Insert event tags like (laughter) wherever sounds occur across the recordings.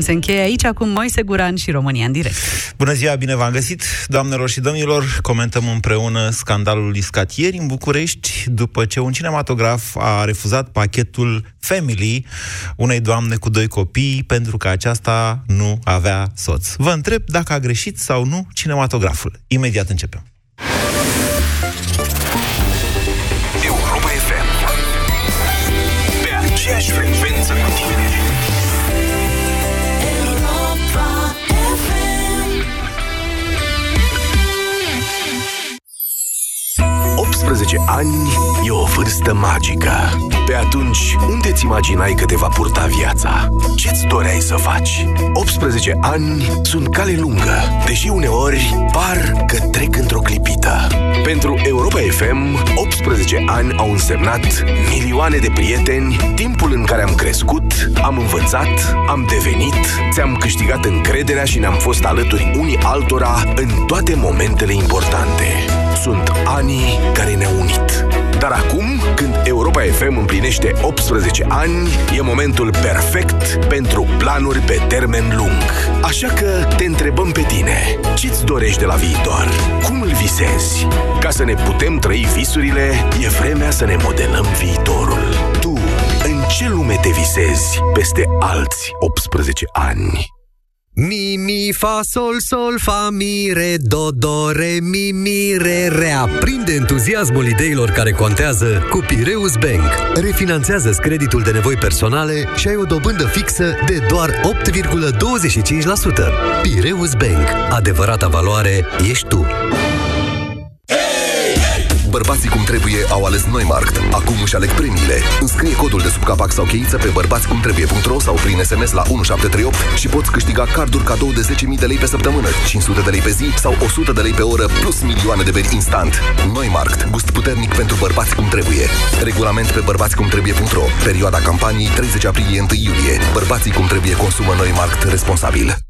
FM se încheie aici acum Moise Guran și România în direct. Bună ziua, bine v-am găsit, doamnelor și domnilor. Comentăm împreună scandalul iscat ieri în București, după ce un cinematograf a refuzat pachetul Family unei doamne cu doi copii pentru că aceasta nu avea soț. Vă întreb dacă a greșit sau nu cinematograful. Imediat începem. 18 ani e o vârstă magică. Pe atunci, unde ți imaginai că te va purta viața? Ce-ți doreai să faci? 18 ani sunt cale lungă, deși uneori par că trec într-o clipită. Pentru Europa FM, 18 ani au însemnat milioane de prieteni, timpul în care am crescut, am învățat, am devenit, ți-am câștigat încrederea și ne-am fost alături unii altora în toate momentele importante. Sunt anii care ne-au unit. Dar acum, când Europa FM împlinește 18 ani, e momentul perfect pentru planuri pe termen lung. Așa că te întrebăm pe tine, ce-ți dorești de la viitor? Cum îl visezi? Ca să ne putem trăi visurile, e vremea să ne modelăm viitorul. Tu, în ce lume te visezi peste alți 18 ani? Mi, mi, fa, sol, sol, fa, mi, re, do, do, re, mi, mi, re, re. Aprinde entuziasmul ideilor care contează cu Pireus Bank. Refinanțează creditul de nevoi personale și ai o dobândă fixă de doar 8,25%. Pireus Bank. Adevărata valoare ești tu. Bărbații cum trebuie au ales Noimarkt. Acum își aleg premiile. Înscrie codul de sub capac sau cheiță pe bărbațicumtrebue.ro sau prin SMS la 1738 și poți câștiga carduri cadou de 10.000 de lei pe săptămână, 500 de lei pe zi sau 100 de lei pe oră plus milioane de beri instant. Noimarkt. Gust puternic pentru bărbați cum trebuie. Regulament pe bărbațicumtrebue.ro. Perioada campaniei 30 aprilie 1 iulie. Bărbații cum trebuie consumă Noimarkt responsabil.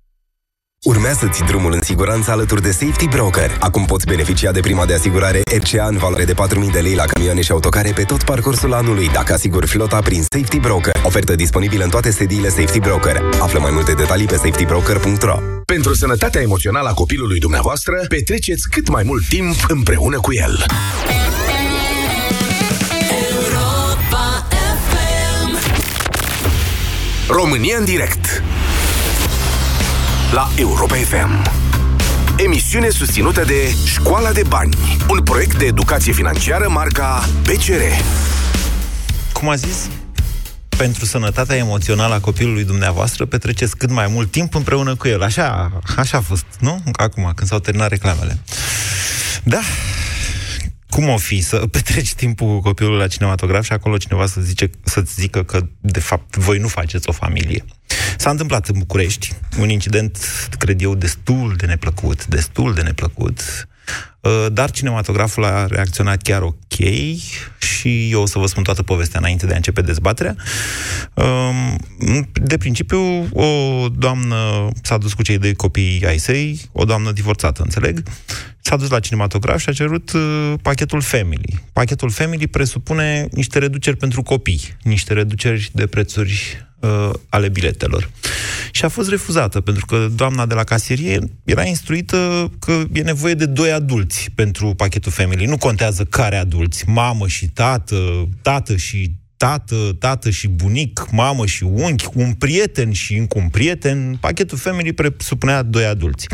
Urmează-ți drumul în siguranță alături de Safety Broker. Acum poți beneficia de prima de asigurare RCA în valoare de 4.000 de lei la camioane și autocare pe tot parcursul anului, dacă asiguri flota prin Safety Broker. Ofertă disponibilă în toate sediile Safety Broker. Află mai multe detalii pe safetybroker.ro Pentru sănătatea emoțională a copilului dumneavoastră, petreceți cât mai mult timp împreună cu el. România în direct La Europa FM Emisiune susținută de Școala de Bani Un proiect de educație financiară marca PCR Cum a zis? Pentru sănătatea emoțională a copilului dumneavoastră, petreceți cât mai mult timp împreună cu el. Așa, așa a fost, nu? Acum, când s-au terminat reclamele. Da, cum o fi să (laughs) petreci timpul cu copilul la cinematograf și acolo cineva să zice, să-ți zică că, de fapt, voi nu faceți o familie. S-a întâmplat în București un incident, cred eu, destul de neplăcut, destul de neplăcut, uh, dar cinematograful a reacționat chiar ok și eu o să vă spun toată povestea înainte de a începe dezbaterea. Um, de principiu, o doamnă s-a dus cu cei doi copii ai săi, o doamnă divorțată, înțeleg, s-a dus la cinematograf și a cerut uh, pachetul Family. Pachetul Family presupune niște reduceri pentru copii, niște reduceri de prețuri uh, ale biletelor. Și a fost refuzată, pentru că doamna de la casierie era instruită că e nevoie de doi adulți pentru pachetul Family. Nu contează care adulți, mamă și tată, tată și tată, tată și bunic, mamă și unchi, un prieten și încă un prieten, pachetul Family presupunea doi adulți.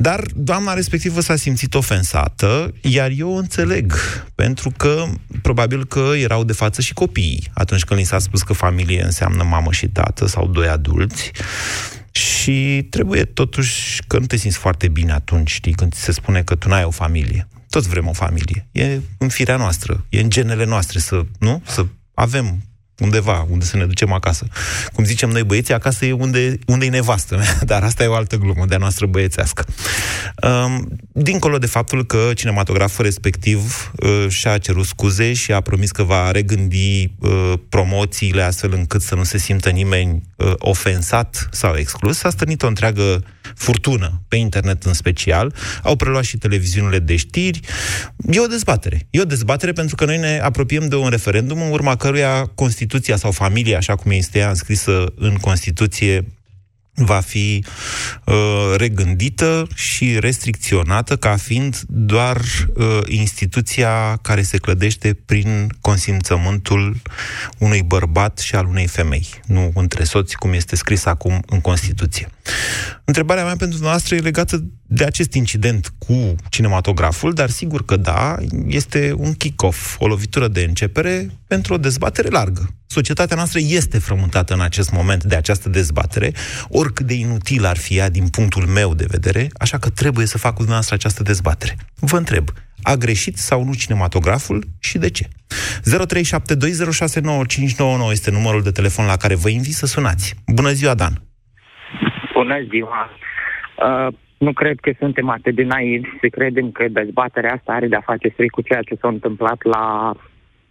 Dar doamna respectivă s-a simțit ofensată, iar eu o înțeleg, pentru că probabil că erau de față și copiii atunci când li s-a spus că familie înseamnă mamă și tată sau doi adulți. Și trebuie totuși că nu te simți foarte bine atunci, știi, când ți se spune că tu n-ai o familie. Toți vrem o familie. E în firea noastră, e în genele noastre să, nu? Să avem undeva, unde să ne ducem acasă. Cum zicem noi băieții, acasă e unde, unde e nevastă mea, (laughs) dar asta e o altă glumă de-a noastră băiețească. Um, dincolo de faptul că cinematograful respectiv uh, și-a cerut scuze și a promis că va regândi uh, promoțiile astfel încât să nu se simtă nimeni uh, ofensat sau exclus, a stănit o întreagă furtună, pe internet în special, au preluat și televiziunile de știri. E o dezbatere. E o dezbatere pentru că noi ne apropiem de un referendum în urma căruia Constituția sau familia, așa cum este ea înscrisă în Constituție, va fi uh, regândită și restricționată ca fiind doar uh, instituția care se clădește prin consimțământul unui bărbat și al unei femei, nu între soți, cum este scris acum în Constituție. Întrebarea mea pentru noastră e legată de acest incident cu cinematograful, dar sigur că da, este un kick-off, o lovitură de începere pentru o dezbatere largă. Societatea noastră este frământată în acest moment de această dezbatere, oricât de inutil ar fi ea din punctul meu de vedere, așa că trebuie să fac cu dumneavoastră această dezbatere. Vă întreb, a greșit sau nu cinematograful și de ce? 0372069599 este numărul de telefon la care vă invit să sunați. Bună ziua, Dan! Bună ziua! Uh, nu cred că suntem atât de naivi să credem că dezbaterea asta are de-a face strict cu ceea ce s-a întâmplat la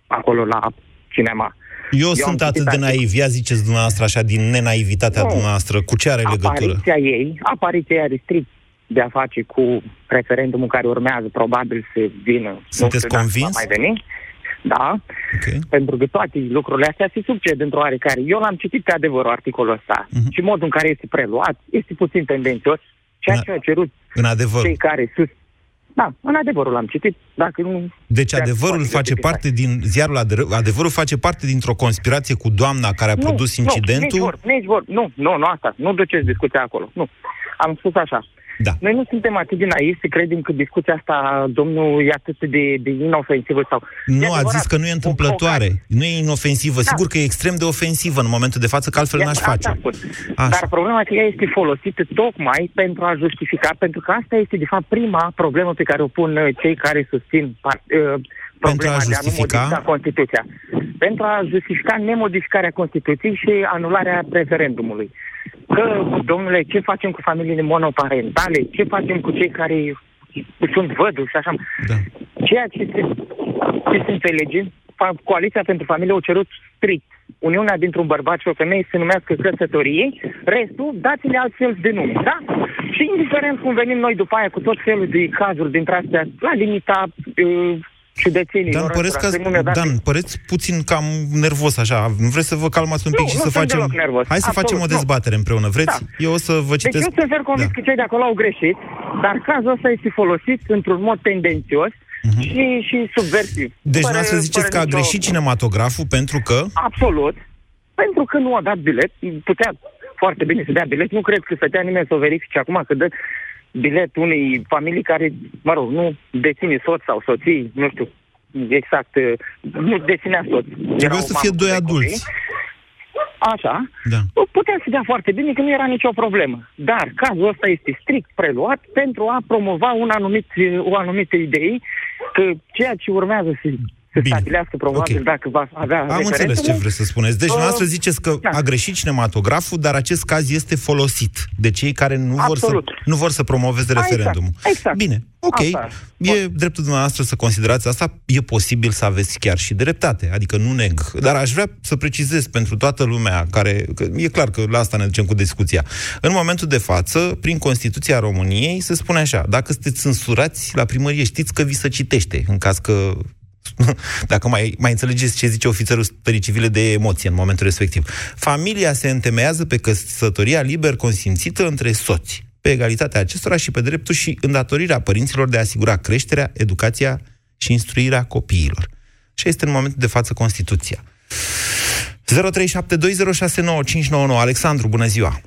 acolo la cinema. Eu, Eu sunt atât de naiv, ia ziceți dumneavoastră așa, din nenaivitatea nu. dumneavoastră, cu ce are legătură? Apariția ei, apariția ei are strict de a face cu referendumul care urmează, probabil să vină. Sunteți convins? Mai veni. Da, okay. pentru că toate lucrurile astea se succed într-o oarecare. Eu l-am citit pe adevărul articolul ăsta uh-huh. și modul în care este preluat este puțin tendențios. Ceea ce a cerut în adevăr. cei care sus... Da, în adevărul l-am citit. Dacă nu... Deci adevărul face parte din... Ziarul adevărul face parte dintr-o conspirație cu doamna care a nu, produs incidentul? Nu, nici vor, nici vor. Nu, nu, nu asta. Nu duceți discuția acolo. Nu. Am spus așa. Da. Noi nu suntem atât de naivi să credem că discuția asta, domnul, e atât de, de inofensivă sau... Nu, a zis că nu e întâmplătoare. Nu e inofensivă. Da. Sigur că e extrem de ofensivă în momentul de față, că altfel n-aș face. Așa. Dar problema că ea este folosită tocmai pentru a justifica, pentru că asta este, de fapt, prima problemă pe care o pun uh, cei care susțin par, uh, pentru a justifica? De a Constituția. Pentru a justifica nemodificarea Constituției și anularea referendumului. Că, domnule, ce facem cu familiile monoparentale? Ce facem cu cei care sunt văduși și așa? Da. Ceea ce se, ce se înțelege, Coaliția pentru Familie au cerut strict uniunea dintr-un bărbat și o femeie se numească căsătorie, restul dați-le altfel de nume, da? Și indiferent cum venim noi după aia cu tot felul de cazuri dintre astea, la limita uh, ciudățenii. Dan, păreți, că, Dan, păreți puțin cam nervos așa. Nu vreți să vă calmați un pic nu, și nu să facem... Nervos. Hai să Absolut, facem o dezbatere nu. împreună. Vreți? Da. Eu o să vă deci citesc... Deci eu sunt fer convins da. că cei de acolo au greșit, dar cazul ăsta este folosit într-un mod tendențios uh-huh. și, și subversiv. Deci nu să ziceți că a greșit cinematograful pentru că... Absolut. Pentru că nu a dat bilet. Putea foarte bine să dea bilet. Nu cred că stătea nimeni să o verifice acum că dă bilet unei familii care, mă rog, nu deține soț sau soții, nu știu exact, nu deținea soț. Trebuia să fie doi adulți. Așa, da. putea să dea foarte bine că nu era nicio problemă. Dar cazul ăsta este strict preluat pentru a promova un anumit, o anumită idee că ceea ce urmează să să Bine. stabilească probabil okay. dacă va avea Am înțeles ce vreți să spuneți. Deci, uh, noastră ziceți că da. a greșit cinematograful, dar acest caz este folosit de cei care nu, vor să, nu vor să promoveze exact. referendumul. Exact. Bine, ok. Asta. E dreptul dumneavoastră să considerați asta. E posibil să aveți chiar și dreptate. Adică nu neg. Dar aș vrea să precizez pentru toată lumea care... Că e clar că la asta ne ducem cu discuția. În momentul de față, prin Constituția României, se spune așa, dacă sunteți censurați la primărie, știți că vi se citește, în caz că (laughs) dacă mai, mai înțelegeți ce zice ofițerul stării civile de emoție în momentul respectiv. Familia se întemeiază pe căsătoria liber consimțită între soți, pe egalitatea acestora și pe dreptul și îndatorirea părinților de a asigura creșterea, educația și instruirea copiilor. Și este în momentul de față Constituția. 0372069599 Alexandru, bună ziua!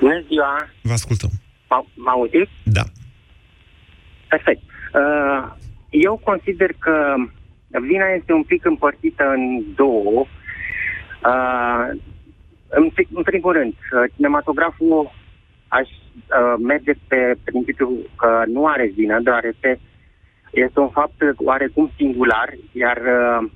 Bună ziua! Vă ascultăm. Mă auziți? Da. Perfect. Uh, eu consider că vina este un pic împărțită în două. Uh, în, în primul rând, uh, cinematograful aș uh, merge pe principiul că nu are vină, deoarece este un fapt oarecum singular, iar uh,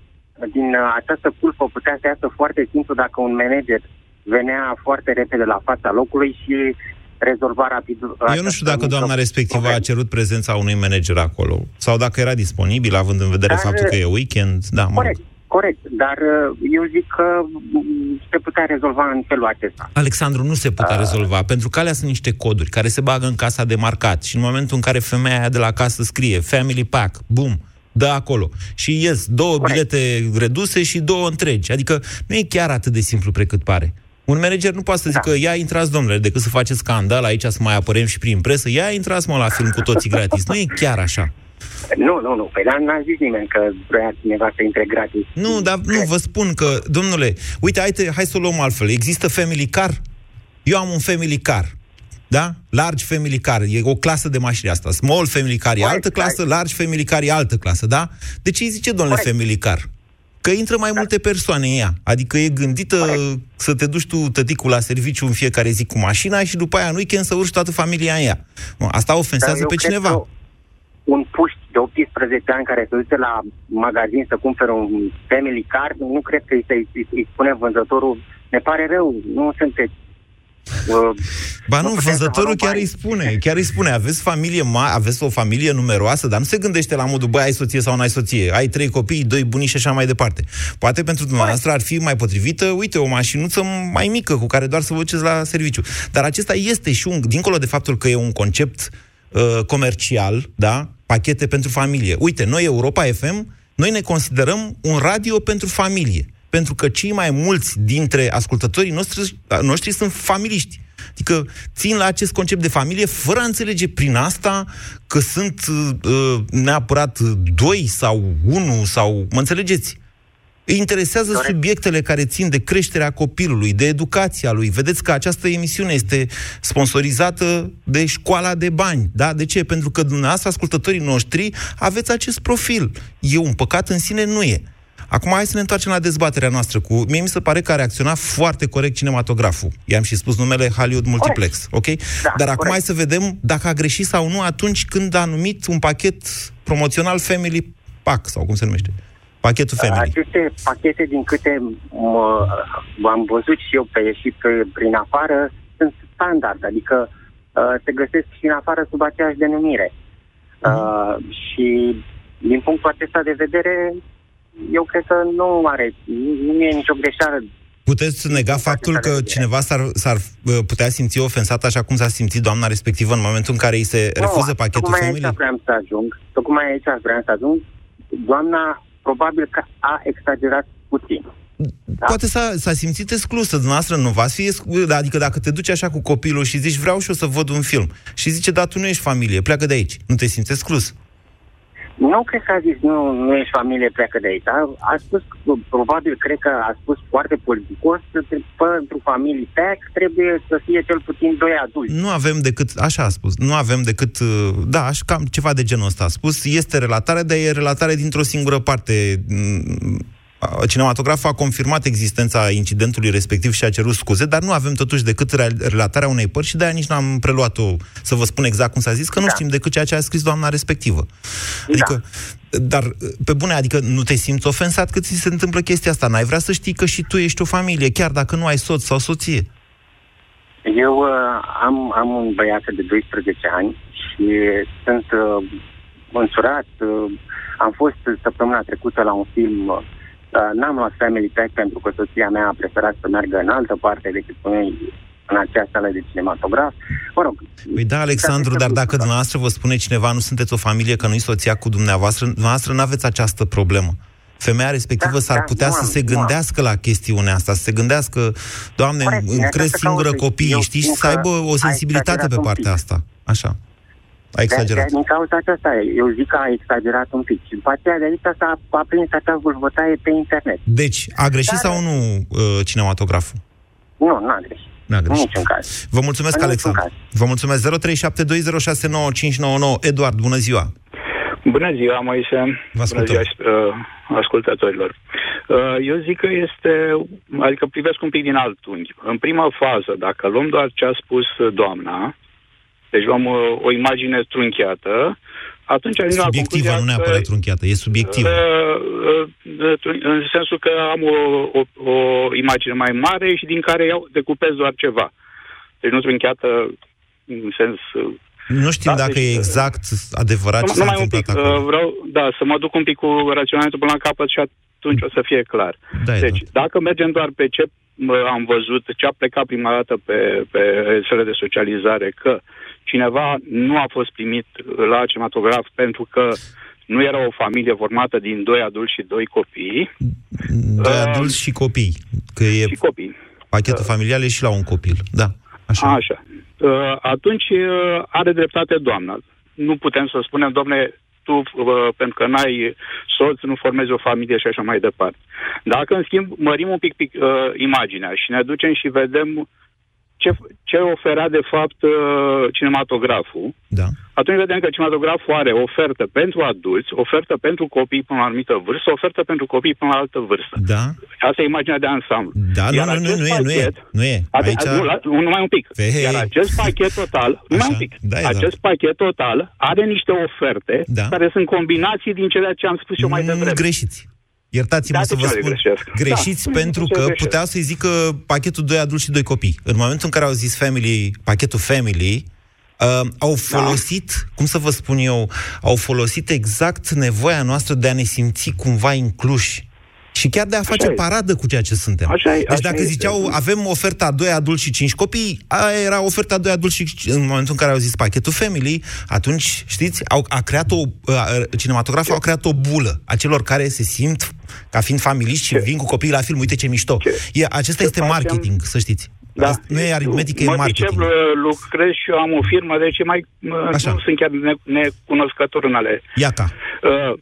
din uh, această culpă putea să iasă foarte simplu dacă un manager venea foarte repede la fața locului și rezolva rapid. Eu nu știu dacă doamna respectivă a cerut prezența unui manager acolo sau dacă era disponibil, având în vedere Dar, faptul că e weekend. Da, mă Corect, rog. corect, dar uh, eu zic că mm, se putea rezolva în felul acesta. Alexandru, nu se putea rezolva, pentru că alea sunt niște coduri care se bagă în casa de marcat și în momentul în care femeia aia de la casă scrie Family Pack, bum, dă acolo. Și ies două Corect. bilete reduse și două întregi. Adică nu e chiar atât de simplu precât pare. Un manager nu poate să zică, ia intrați, domnule, decât să faceți scandal, aici să mai apărem și prin presă, ia intrați, mă, la film cu toții gratis. Nu e chiar așa. Nu, nu, nu, păi dar n-a zis nimeni că vrea cineva să intre gratis. Nu, dar nu, vă spun că, domnule, uite, hai, te, hai să o luăm altfel. Există family car? Eu am un family car. Da? Large family car. E o clasă de mașini asta. Small family car e Corect, altă clasă, large family car e altă clasă, da? De ce îi zice, domnule, Corect. family car? Că intră mai multe persoane în ea. Adică e gândită Corect. să te duci tu, tăticul, la serviciu în fiecare zi cu mașina și după aia în weekend să urci toată familia în ea. Bun, Asta Dar ofensează eu pe cred cineva. că Un puști de 18 ani care se duce la magazin să cumpere un family car, nu cred că îi, îi, îi, îi spune vânzătorul, ne pare rău, nu sunteți... Uh, Ba nu, putem să vă vânzătorul luăm chiar bani. îi spune, chiar îi spune, aveți familie mare, aveți o familie numeroasă, dar nu se gândește la modul, băi, ai soție sau nu ai soție, ai trei copii, doi bunici și așa mai departe. Poate pentru dumneavoastră ar fi mai potrivită, uite, o mașinuță mai mică cu care doar să vă duceți la serviciu. Dar acesta este și un, dincolo de faptul că e un concept uh, comercial, da, pachete pentru familie. Uite, noi Europa FM, noi ne considerăm un radio pentru familie. Pentru că cei mai mulți dintre ascultătorii noștri, noștri sunt familiști. Adică țin la acest concept de familie fără a înțelege prin asta că sunt uh, neapărat doi sau unu sau... Mă înțelegeți? Îi interesează Corect. subiectele care țin de creșterea copilului, de educația lui. Vedeți că această emisiune este sponsorizată de școala de bani. Da? De ce? Pentru că dumneavoastră, ascultătorii noștri, aveți acest profil. E un păcat în sine? Nu e. Acum hai să ne întoarcem la dezbaterea noastră cu... Mie mi se pare că a reacționat foarte corect cinematograful. I-am și spus numele Hollywood Multiplex, ok? Da, Dar acum corect. hai să vedem dacă a greșit sau nu atunci când a numit un pachet promoțional Family Pack, sau cum se numește. Pachetul Family. Aceste pachete, din câte mă, am văzut și eu pe ieșit pe, prin afară, sunt standard, adică uh, se găsesc și în afară sub aceeași denumire. Uh, și din punctul acesta de vedere, eu cred că nu are, nu nu e nicio greșeală. Puteți nega faptul că cineva s-ar, s-ar uh, putea simți ofensat așa cum s-a simțit doamna respectivă în momentul în care îi se refuză nu, pachetul tocmai Family? aici vreau să ajung. Tocmai aici vreau să ajung. Doamna probabil că a exagerat puțin. Da. Poate s-a, s-a simțit exclusă, dumneavoastră nu v-ați fi exclu- Adică dacă te duci așa cu copilul și zici vreau și eu să văd un film și zice, da, tu nu ești familie, pleacă de aici. Nu te simți exclus. Nu cred că a zis nu, nu ești familie, pleacă de aici. A, a spus, probabil, cred că a spus foarte politicos, că pentru familii pack trebuie să fie cel puțin doi adulți. Nu avem decât, așa a spus, nu avem decât, uh, da, aș, cam ceva de genul ăsta a spus. Este relatare, dar e relatare dintr-o singură parte. Mm, Cinematograful a confirmat existența incidentului respectiv și a cerut scuze, dar nu avem totuși decât re- relatarea unei părți și de-aia nici n-am preluat-o să vă spun exact cum s-a zis, că nu Da. știm decât ceea ce a scris doamna respectivă. Adică, dar, pe bune, adică nu te simți ofensat că ți se întâmplă chestia asta. N-ai vrea să știi că și tu ești o familie, chiar dacă nu ai soț sau soție. Eu uh, am, am un băiat de 12 ani și sunt uh, însurat. Uh, am fost săptămâna trecută la un film, uh, n-am luat Family Pack pentru că soția mea a preferat să meargă în altă parte decât noi în acea sală de cinematograf. Mă rog. Păi da, Alexandru, dar dacă dumneavoastră vă spune cineva nu sunteți o familie, că nu-i soția cu dumneavoastră, dumneavoastră nu aveți această problemă. Femeia respectivă Da, s-ar da, putea nu să am, se nu am. gândească la chestiunea asta, să se gândească, Doamne, Corect, îmi din cresc această singură cauză, copiii, eu știți, și știu să că aibă o a sensibilitate exagerat pe un partea pic. asta. Așa. A De, exagerat. de, din cauza aceasta, eu zic că a exagerat un pic. Și după aceea de aici s-a a prins acea vâlvătaie pe internet. Deci, a greșit Dar- sau nu uh, cinematograful? Nu, n-a greșit. N-a În greșit. niciun caz. Vă mulțumesc, În niciun Alexandru. caz. Vă mulțumesc. 0372069599. Eduard, bună ziua. Bună ziua, Moise. Vă Bună ascultăm. ziua uh, ascultătorilor. Uh, eu zic că este, adică privesc un pic din alt unghi. În prima fază, dacă luăm doar ce a spus uh, doamna, deci luăm uh, o imagine trunchiată, atunci ajung la Subiectivă, concluzia nu că, neapărat trunchiată, e subiectivă. uh, uh, în sensul că am o, o, o imagine mai mare și din care iau, decupez doar ceva. Deci nu trunchiată în sens... uh, Nu știm da, dacă deci, e exact adevărat ce Nu- s-a numai un întâmplat pic, acolo. uh, vreau, da, să mă duc un pic cu raționamentul până la capăt și atunci o să fie clar. Da, deci, dacă mergem doar pe ce mă, am văzut, ce a plecat prima dată pe, pe rețele de socializare, că cineva nu a fost primit la cinematograf pentru că nu era o familie formată din doi adulți și doi copii Doi uh, adulți și copii, că e și copii. pachetul familial e și la un copil. Da, așa. Așa. Uh, atunci uh, are dreptate doamna. Nu putem să spunem, domne, tu, uh, pentru că n-ai soț, nu formezi o familie și așa mai departe. Dacă, în schimb, mărim un pic, pic uh, imaginea și ne ducem și vedem ce, ce oferea, de fapt, uh, cinematograful, Da. atunci vedem că cinematograful are ofertă pentru adulți, ofertă pentru copii până la o anumită vârstă, ofertă pentru copii până la altă vârstă. Da. Asta e imaginea de ansamblu. Da, nu, Iar nu, nu, acest nu e, nu e, pachet- nu e. Ade- Aici- nu, la, nu, numai un pic. Hei. Iar acest pachet total, numai Așa, un pic, da, e, acest pachet total are niște oferte Da. care sunt combinații din ceea ce am spus eu mai Mm, devreme. Greșiți. Iertați-mă Da, să de vă ce le spun. greșesc? Greșiți Da, pentru de ce că greșesc? putea să-i zică pachetul doi adulți și doi copii. În momentul în care au zis family, pachetul family, uh, au Da. folosit, cum să vă spun eu, au folosit exact nevoia noastră de a ne simți cumva incluși. Și chiar de a face e. paradă cu ceea ce suntem. Așa e, deci așa dacă este. ziceau, avem oferta a doi adulți și cinci copii, aia era oferta a doi adulți și în momentul în care au zis pachetul family, atunci, știți, au, a creat o, a, cinematograful a creat o bulă a celor care se simt ca fiind familiști și vin cu copiii la film, uite ce mișto. E, acesta Ce este facem? marketing, să știți. Da. Asta Nu e aritmetică, e mă marketing. Pricep, uh, lucrez și eu am o firmă, deci e mai, uh, Așa. nu sunt chiar ne- necunoscător în ale Iaca. Uh,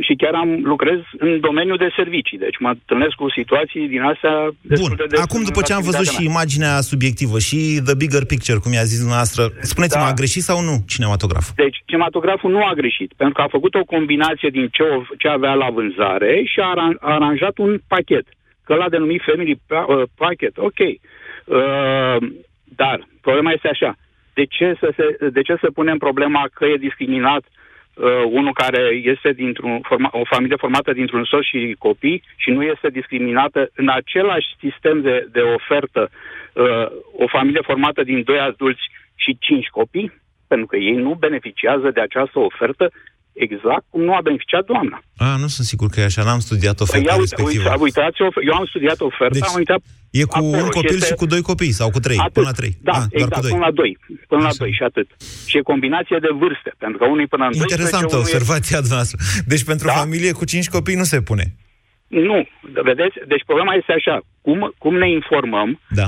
și chiar am lucrez în domeniul de servicii, deci mă întâlnesc cu situații din astea destul Bun, de des acum în după ce am văzut și activitatea mea. imaginea subiectivă și the bigger picture, cum i-a zis dumneavoastră, spuneți-mă, Da. a greșit sau nu cinematograful? Deci, cinematograful nu a greșit, pentru că a făcut o combinație din ce, o- ce avea la vânzare și a, aran- a aranjat un pachet. Că l-a denumit Family pa- uh, Packet, ok. Uh, dar, problema este așa. De ce să, se, de ce să punem problema că e discriminat uh, unul care este dintr-un forma, o familie formată dintr-un soț și copii și nu este discriminată în același sistem de, de ofertă uh, o familie formată din doi adulți și cinci copii? Pentru că ei nu beneficiază de această ofertă exact cum nu a beneficiat doamna. A, nu sunt sigur că e așa, n-am studiat Păi oferta ia uite, respectivă. uite, uitați, eu am studiat oferta, Deci, am uitat E cu acolo un copil este- și cu doi copii, sau cu trei, Atât. până la trei. Da, ah, doar exact, cu doi. până la doi. Până la Așa. doi și atât. Și e combinație de vârste, pentru că unii până în 12, Interesantă unul e- observația noastră. Deci pentru Da? familie cu cinci copii nu se pune. Nu, vedeți? Deci problema este așa, cum, cum ne informăm Da.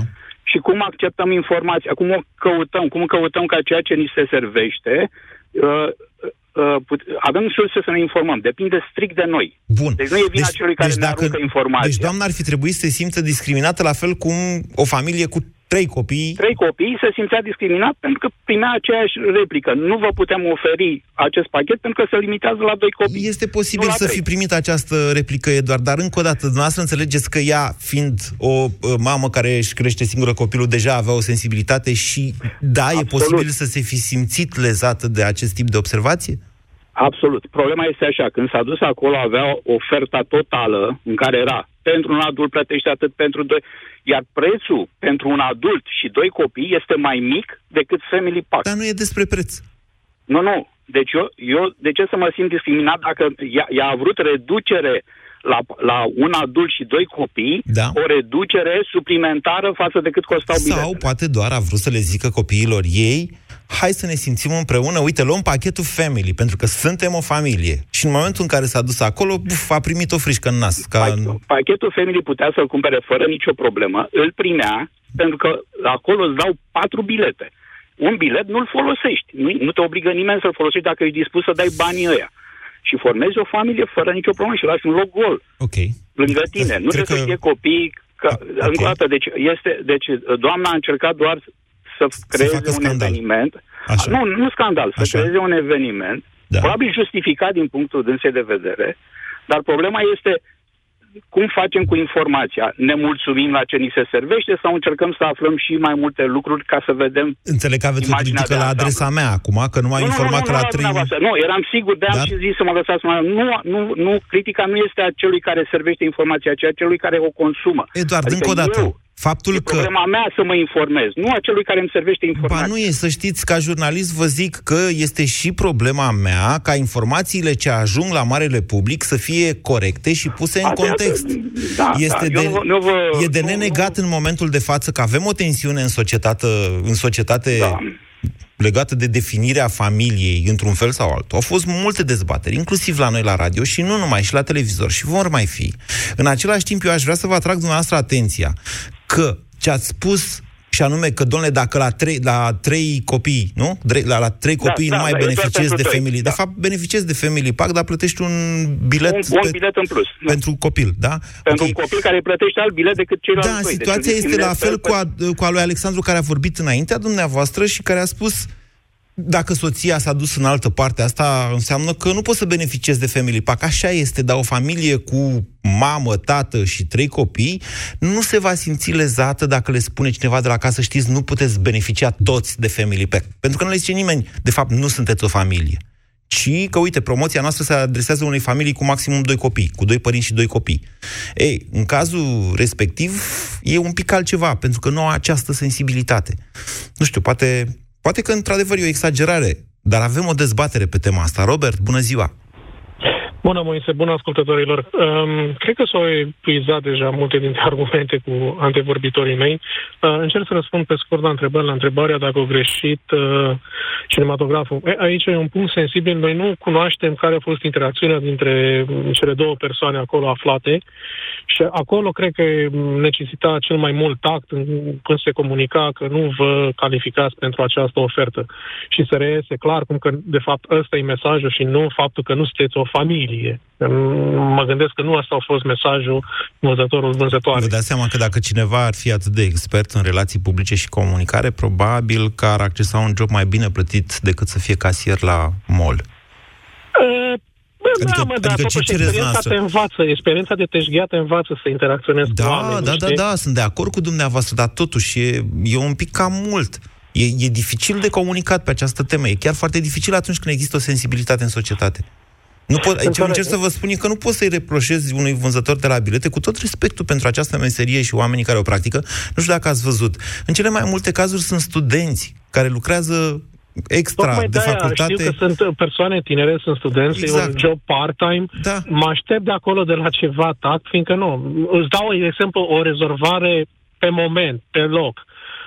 și cum acceptăm informația, cum o căutăm, cum căutăm ca ceea ce ni se servește, uh, uh, put- avem surse să ne informăm. Depinde strict de noi. Bun. Deci nu e vina celui care ne aruncă informația. Deci doamna ar fi trebuit să se simtă discriminată la fel cum o familie cu trei copii. Trei copii se simțea discriminat pentru că primea aceeași replică. Nu vă putem oferi acest pachet pentru că se limitează la doi copii. Este posibil Nu la să trei. fi primit această replică, Eduard, dar încă o dată, dumneavoastră înțelegeți că ea, fiind o uh, mamă care își crește singură copilul, deja avea o sensibilitate și, da, e Absolut. posibil să se fi simțit lezată de acest tip de observație? Absolut. Problema este așa, când s-a dus acolo avea oferta totală în care era pentru un adult plătește atât pentru doi, iar prețul pentru un adult și doi copii este mai mic decât Family Pack. Dar nu e despre preț. Nu, nu. Deci eu, eu de ce să mă simt discriminat dacă ea, ea a vrut reducere la, la un adult și doi copii, Da. o reducere suplimentară față de cât costau biletele. Sau poate doar a vrut să le zică copiilor ei, hai să ne simțim împreună, uite, luăm pachetul family, pentru că suntem o familie. Și în momentul în care s-a dus acolo, buf, a primit o frișcă în nas. Ca în... Pa- Pachetul Family putea să-l cumpere fără nicio problemă, îl primea, pentru că acolo îți dau patru bilete. Un bilet nu-l folosești. Nu, nu te obligă nimeni să-l folosești dacă ești dispus să dai banii ăia. Și formezi o familie fără nicio problemă și lași un loc gol Ok. lângă tine. Nu Cred trebuie să că- fie copii. Că, Ok. Încă o dată, deci, este, deci doamna a încercat doar să creeze facă un scandal. eveniment. Așa. Nu, nu scandal, să Așa. creeze un eveniment, Da. probabil justificat din punctul dânsei de vedere, dar problema este cum facem cu informația? Ne mulțumim la ce ni se servește sau încercăm să aflăm și mai multe lucruri ca să vedem Înțeleg că aveți o imaginea critică de la adresa ansamblu. mea acum, că nu m-a informat că la trei... dumneavoastră. Nu, eram sigur, de am Dar- și zis să mă lăsați mă... Nu, nu, nu, critica nu este a celui care servește informația, ci a celui care o consumă. Eduard, Adică încă o dată, eu, faptul e că... problema mea să mă informez, nu a celui care îmi servește informația. Ba nu e, să știți, ca jurnalist vă zic că este și problema mea ca informațiile ce ajung la marele public să fie corecte și puse în Asta- context. da, este da, de, eu nu- nu vă- e de nu- nenegat în momentul de față că avem o tensiune în societate, în societate Da. legată de definirea familiei într-un fel sau altul. Au fost multe dezbateri, inclusiv la noi la radio și nu numai, și la televizor și vor mai fi. În același timp, eu aș vrea să vă atrag dumneavoastră atenția că ce ați spus și anume că, domnule, dacă la trei, la trei copii, nu? Dre- La, la trei Da, copii da, nu mai da, e doar beneficiezi pentru de trei, family. da. De fapt, beneficiezi de family pack, dar plătești un bilet, Un, un bilet în plus. Da. pentru copil, da? Pentru Ok. un copil care plătește alt bilet decât ceilalți Da, doi. Deci situația un este bilet la fel pe- cu a, cu a lui Alexandru care a vorbit înaintea dumneavoastră și care a spus dacă soția s-a dus în altă parte, asta înseamnă că nu poți să beneficiezi de family pack. Așa este, dar o familie cu mamă, tată și trei copii nu se va simți lezată dacă le spune cineva de la casă, știți, nu puteți beneficia toți de family pack. Pentru că nu le zice nimeni, de fapt, nu sunteți o familie ci că, uite, promoția noastră se adresează unei familii cu maximum doi copii, cu doi părinți și doi copii. Ei, în cazul respectiv, e un pic altceva, pentru că nu au această sensibilitate. Nu știu, poate, poate că într-adevăr e o exagerare, dar avem o dezbatere pe tema asta. Robert, bună ziua! Bună, Moise, bună ascultătorilor. Um, cred că s-au epuizat deja multe dintre argumente cu antevorbitorii mei. Uh, încerc să răspund pe scurt la întrebări, la întrebarea dacă au greșit uh, cinematograful. E, aici e un punct sensibil. Noi nu cunoaștem care a fost interacțiunea dintre mm, cele două persoane acolo aflate și acolo cred că necesita cel mai mult tact în- când se comunica că nu vă calificați pentru această ofertă. Și să reiese clar cum că, de fapt, ăsta e mesajul și nu faptul că nu sunteți o familie. Mă gândesc că nu asta a fost mesajul vânzătorul vânzătoare. Vă dați seama că dacă cineva ar fi atât de expert în relații publice și comunicare, probabil că ar accesa un job mai bine plătit decât să fie casier la mall. Uh, Bă, Adică- da, mă, dar adică ce totuși cereți experiența noastră? te învață, experiența de teșghea te învață să interacționezi cu Da, oamenii, da, da, știi? da, sunt de acord cu dumneavoastră, dar totuși e, e un pic cam mult. E, e dificil de comunicat pe această temă. E chiar foarte dificil atunci când există o sensibilitate în societate. Nu pot, ce Înțeleg. încerc să vă spun e că nu poți să-i reproșezi unui vânzător de la bilete, cu tot respectul pentru această meserie și oamenii care o practică. Nu știu dacă ați văzut. În cele mai multe cazuri sunt studenți care lucrează extra Tocmai de de-aia facultate. știu că sunt persoane tinere, sunt studenți, Exact. e un job part-time. Da. Mă aștept de acolo de la ceva tact, fiindcă nu. Îți dau, de exemplu, o rezolvare pe moment, pe loc.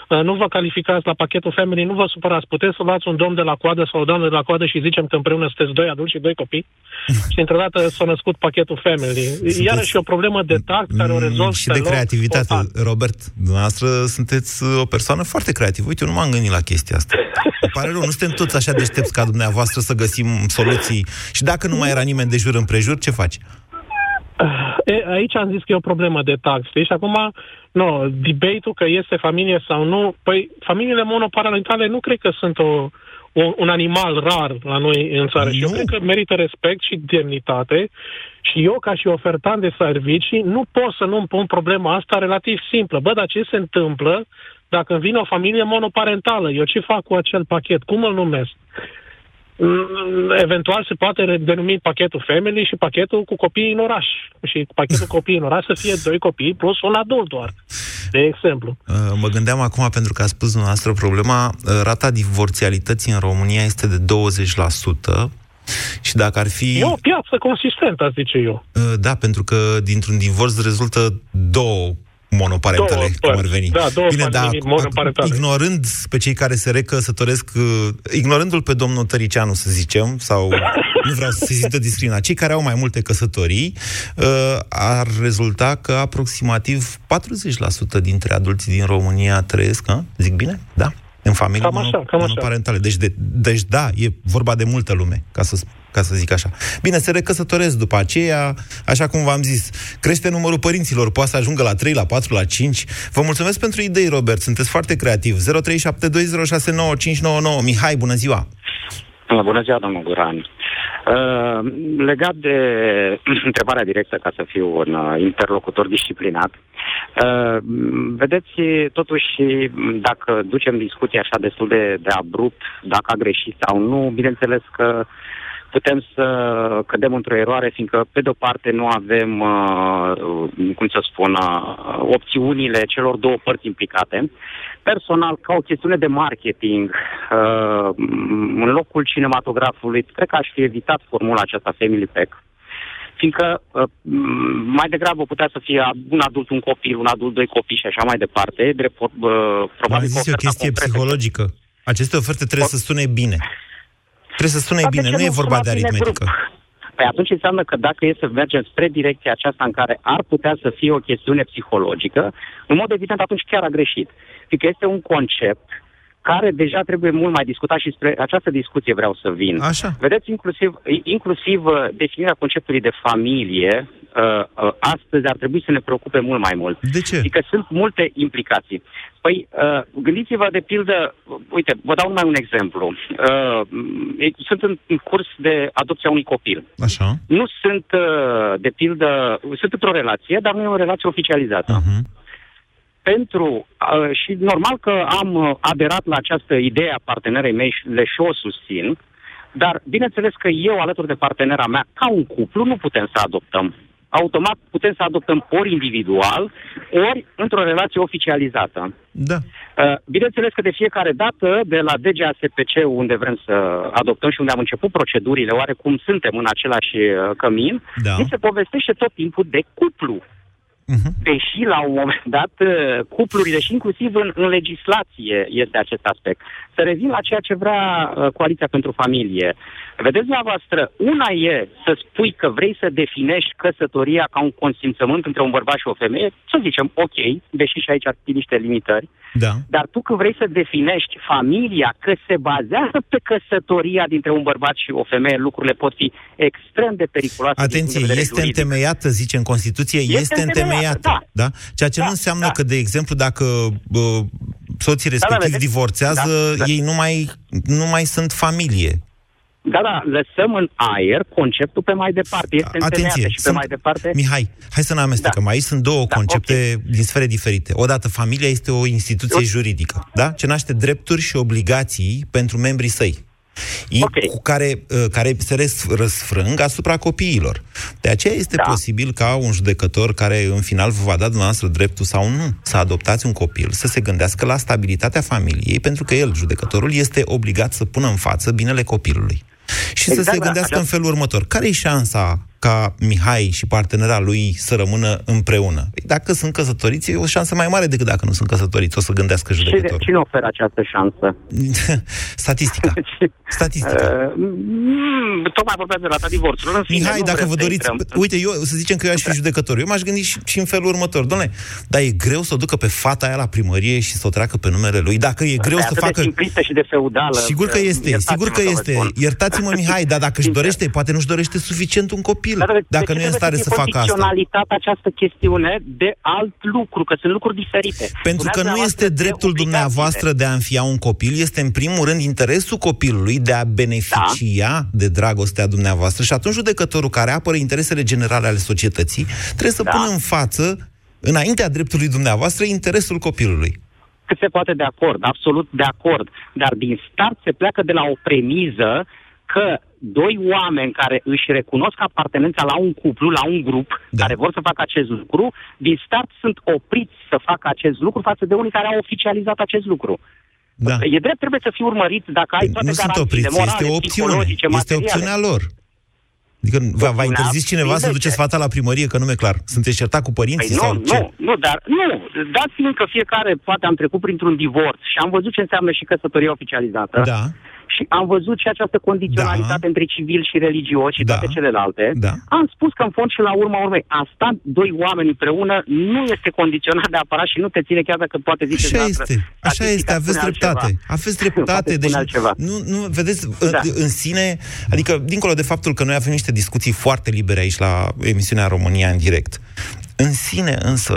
Uh, Nu vă calificați la pachetul family, nu vă supărați. Puteți să luați un domn de la coadă sau o doamnă de la coadă și zicem că împreună sunteți doi adulți și doi copii (laughs) și într-o dată s-a născut pachetul family. Iarăși e o problemă de tact care o rezolv Mm, și pe de loc, creativitate. spontan. Robert, dumneavoastră sunteți uh, o persoană foarte creativă. Uite, eu nu m-am gândit la chestia asta. (laughs) Îmi pare rău, nu suntem toți așa deștepți ca dumneavoastră să găsim soluții. Și dacă nu mai era nimeni de jur împrejur, ce faci? E, aici am zis că e o problemă de tax, știi? Și acum, nu, debate-ul că este familie sau nu, păi familiile monoparentale nu cred că sunt o, o, un animal rar la noi în țară. Și eu Nu. cred că merită respect și demnitate și eu, ca și ofertant de servicii, nu pot să nu-mi pun problema asta relativ simplă. Bă, dar ce se întâmplă dacă îmi vine o familie monoparentală? Eu ce fac cu acel pachet? Cum îl numesc? Mm, Eventual se poate re- denumi pachetul family și pachetul cu copii în oraș. Și pachetul (laughs) copii în oraș să fie doi copii plus un adult doar, de exemplu. Uh, Mă gândeam acum, pentru că a spus dumneavoastră problema, uh, rata divorțialității în România este de 20%. Și dacă ar fi... E o piață consistentă, aș zice eu. Uh, Da, pentru că dintr-un divorț rezultă două monoparentale, Două cum ar părți. veni. Da, două Bine, familii da, monoparentale. ignorând pe cei care se recăsătoresc, uh, ignorându-l pe domnul Tăricianu, să zicem, sau (laughs) nu vreau să se simtă discriminat, cei care au mai multe căsătorii, uh, ar rezulta că aproximativ 40% dintre adulții din România trăiesc, a? zic bine? Da. În familii Cam așa, cam așa. monoparentale. Deci, de, deci da, e vorba de multă lume, ca să, ca să zic așa. Bine, se recăsătoresc după aceea, așa cum v-am zis, crește numărul părinților, poate să ajungă la 3, la 4, la 5. Vă mulțumesc pentru idei, Robert, sunteți foarte creativ. 0372069599. Mihai, bună ziua! Bună ziua, domnul Guran. Uh, legat de (clears throat) întrebarea directă, ca să fiu un uh, interlocutor disciplinat, uh, vedeți, totuși, dacă ducem discuția așa destul de, de abrupt, dacă a greșit sau nu, bineînțeles că putem să cădem într-o eroare, fiindcă, pe de-o parte, nu avem, uh, cum să spun, uh, opțiunile celor două părți implicate. Personal, ca o chestiune de marketing, uh, în locul cinematografului, cred că aș fi evitat formula aceasta Family Pack fiindcă uh, mai degrabă putea să fie un adult, un copil, un adult, doi copii și așa mai departe. Drept, uh, probabil Am zis o chestie psihologică. Aceste oferte trebuie să sune bine. Trebuie să sune Dar de bine, ce nu e nu vorba de sunați bine aritmetică. grup? Păi atunci înseamnă că dacă e să mergem spre direcția aceasta în care ar putea să fie o chestiune psihologică, în mod evident atunci chiar a greșit. Fiindcă este un concept care deja trebuie mult mai discutat și spre această discuție vreau să vin. Așa. Vedeți, inclusiv, inclusiv uh, definirea conceptului de familie, uh, uh, astăzi ar trebui să ne preocupe mult mai mult. De ce? Adică sunt multe implicații. Păi, uh, gândiți-vă de pildă, uite, vă dau numai un exemplu. Uh, e- sunt în, în curs de adopția unui copil. Așa. Nu sunt, uh, de pildă, sunt într-o relație, dar nu e o relație oficializată. Uh-huh. Pentru, uh, și normal că am uh, aderat la această idee a partenerei mei și le și o susțin, dar bineînțeles că eu, alături de partenera mea, ca un cuplu, nu putem să adoptăm. Automat putem să adoptăm ori individual, ori într-o relație oficializată. Da. Uh, Bineînțeles că de fiecare dată, de la DGASPC, unde vrem să adoptăm și unde am început procedurile, oarecum suntem în același uh, cămin, Da. ni se povestește tot timpul de cuplu. Uh-huh. Deși la un moment dat uh, cuplurile și inclusiv în, în legislație este acest aspect. Să revin la ceea ce vrea uh, Coaliția pentru Familie. Vedeți dumneavoastră, una e să spui că vrei să definești căsătoria ca un consimțământ între un bărbat și o femeie, să zicem ok, deși și aici ar fi niște limitări, Da. dar tu când vrei să definești familia, că se bazează pe căsătoria dintre un bărbat și o femeie, lucrurile pot fi extrem de periculoase. din Atenție, punct de vedere este juridic. întemeiată, zice în Constituție, este, Este întemeiată, întemeiată. da. da? Ceea ce Da, nu înseamnă da. că, de exemplu, dacă bă, soții respectiv vedeți? divorțează, Da, da. ei nu mai, nu mai sunt familie. Da, da, lăsăm în aer conceptul pe mai departe. Este întemeiată Atenție, și pe sunt- mai departe... Mihai, hai să ne amestecăm. Da. Aici sunt două Da, concepte din sfere diferite. Odată, familia este o instituție Ok. juridică, da? Ce naște drepturi și obligații pentru membrii săi. I- Ok. Cu care, uh, care se res- răsfrâng asupra copiilor. De aceea este Da. posibil ca un judecător care în final vă va da dumneavoastră dreptul sau nu să adoptați un copil, să se gândească la stabilitatea familiei, pentru că el, judecătorul, este obligat să pună în față binele copilului. Și să Exact, se da, gândească așa. în felul următor. Care e șansa ca Mihai și partenera lui să rămână împreună? Păi Dacă sunt căsătoriți, e o șansă mai mare decât dacă nu sunt căsătoriți, o să gândească Cine, judecătorul. cine oferă această șansă? (laughs) Statistica. (laughs) Statistica. Uh, mm, tocmai vorbeați de rata divorțului. În fine, Mihai, nu dacă vrem vă să doriți... intrăm. Uite, eu să zicem că eu aș fi judecător. Eu m-aș gândi și, și în felul următor. Doamne, dar e greu să o ducă pe fata aia la primărie și să o treacă pe numele lui? Dacă e greu E să atât facă... de simplistă și de feudală. Sigur că este, iertați-mă sigur că vă este. spun. Iertați-mă, Mihai, dar dacă își Sincer. dorește, poate nu-și dorește suficient un copil, Dar de- de dacă ce nu e în trebuie stare fie să facă asta. condiționalitate această chestiune de alt lucru, că sunt lucruri diferite. Pentru că Spuneați nu este dumneavoastră de dreptul obligațiile. dumneavoastră de a înfia un copil, este în primul rând interesul copilului de a beneficia Da. de dragostea dumneavoastră și atunci judecătorul care apără interesele generale ale societății trebuie să Da. pună în față, înaintea dreptului dumneavoastră, interesul copilului. cât se poate de acord, absolut de acord, dar din start se pleacă de la o premiză că doi oameni care își recunosc apartenența la un cuplu, la un grup, Da. da. care vor să facă acest lucru, din start sunt opriți să facă acest lucru față de unii care au oficializat acest lucru. Da. E drept, trebuie să fii urmărit dacă ai toate nu sunt garanțiile opriți, morale, este o opțiune. psihologice, Este materiale. opțiunea lor. Adică va, va Opțiunea interzis cineva să fiind duceți de ce? fata la primărie, că nu e clar. Sunteți certat cu Păi părinții nu, sau ce? nu, nu, dar nu. Dat fiind că fiecare poate am trecut printr-un divorț și am văzut ce înseamnă și căsătoria oficializată. Da. Și am văzut și această condiționalitate Da. între civil și religios și Da. toate celelalte. Da. Am spus că în fond și la urma urmei, a sta doi oameni împreună nu este condiționat de aparat și nu te ține chiar dacă poate zice Așa este, așa este, aveți dreptate. Aveți dreptate. Deci, altceva. nu, nu, vedeți, Da. în sine, adică, dincolo de faptul că noi avem niște discuții foarte libere aici la emisiunea România în direct, în sine însă,